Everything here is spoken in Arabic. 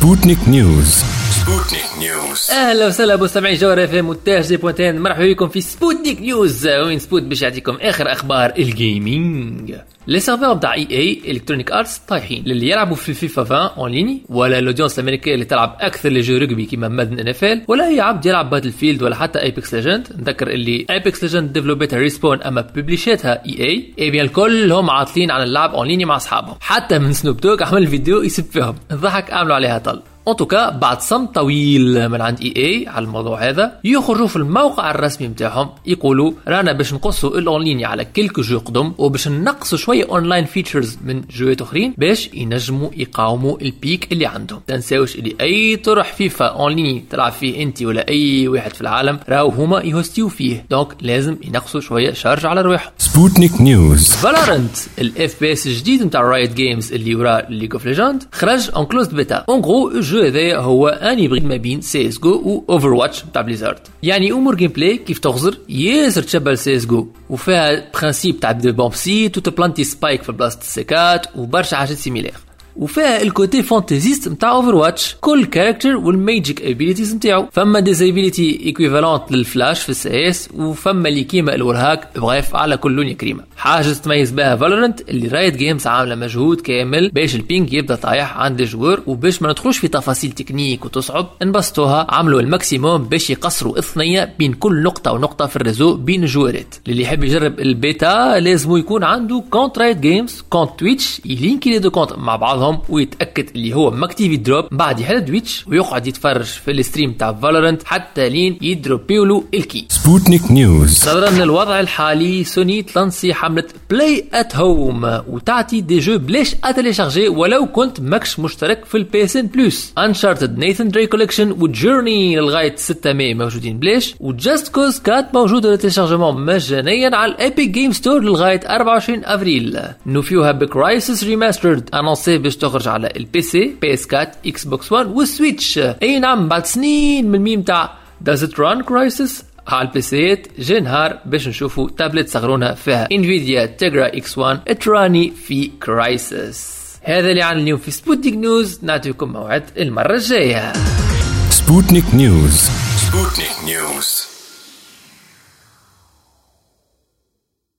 Sputnik News Sputnik News أهلا وسهلا مستمعي جوهرة FM دي بوانتين. مرحبا بكم في Sputnik News وين spot باش يعطيكم آخر أخبار ال gaming les serveurs تاع EA Electronic Arts طايحين. للي يلعبوا في فيفا 20 en ligne ولا ال audience الامريكيه اللي تلعب أكثر لي جو رugby كيما مادن ان اف ال ولا أي عبد يلعب Battlefield ولا حتى Apex Legends نذكر اللي Apex Legends ديفلوبيتها Respawn أما ببليشيتها EA بيان الكل هم عاطلين عن اللعب en ligne مع أصحابهم. حتى من Snoop Dogg عمل فيديو يسب فيهم. الضحك عملوا عليها طل. en tout cas بعد صمت طويل من عند EA على الموضوع هذا. يخرجوا في الموقع الرسمي نتاعهم يقولوا رانا باش نقصوا الأونلاين على quelques jeux قدم وباش نقصوا شوية online features من جوات أخرين باش ينجموا يقاوموا ال pic اللي عندهم. تنساوش اللي أي طرح FIFA online تلعب فيه انت ولا أي واحد في العالم راهو هما يهوستيو فيه. donc لازم ينقصوا شوية charge على رواحهم. Sputnik News Valorant ال FPS الجديد نتاع Riot Games اللي ورا League of Legends خرج en closed beta en gros الجو هذايا هو un hybride ما بين CS:GO و Overwatch تاع Blizzard يعني أمور gameplay كيف تغزر؟ ياسر تشبه سي إس جو. وفيها principe تاع des bombsites وتبلانتي spike في بلاصه السكات وبرشا حاجات similaires وفيها ال côté fantaisiste نتاع Overwatch كل character و ال magic abilities نتاعو فما des abilities équivalentes لل flash في ال CS وفما اللي كيما ال wallhack bref على كل لون كريمه حاجة تميز بها Valorant اللي Riot Games عامله مجهود كامل باش ال ping يبدا طايح عند الجوار وباش ما ندخلوش في تفاصيل techniques وتصعب انبسطوها عملوا ال maximum باش يقصروا الثنيه بين كل نقطه ونقطه في ال réseau بين الجوارات اللي يحب يجرب البيتا لازم يكون عنده compte Riot Games compte Twitch يلينكي les deux comptes مع بعضهم معاهم ويتأكد اللي هو ماكتيفي drop بعد يحل Twitch ويقعد يتفرج في ال stream تاع Valorant حتى لين يدروبيو له ال key. Sputnik News نظرا للوضع الحالي سوني تلانسي حمله Play at Home وتعطي des jeux بلاش اتليشارجي ولو كنت ماكش مشترك في ال PSN Plus Uncharted Nathan Drake Collection و Journey لغايه 6 ماي موجودين بلاش و Just Cause quatre موجوده لل téléchargement مجانيا على ال Epic Games Store لغايه 24 أفريل. نوفيوها ب Crysis Remastered annoncé باش تخرج على ال PC PS 4 Xbox 1 و ال Switch أي نعم بعد سنين من الميم تاع does it run Crysis على البيسيات جي نهار باش نشوفوا تابلت صغرونا فيها. Nvidia Tegra X 1 تراني في Crysis هذا اللي عن اليوم في Sputnik News نعطيكم موعد المرة الجاية. Sputnik News Sputnik News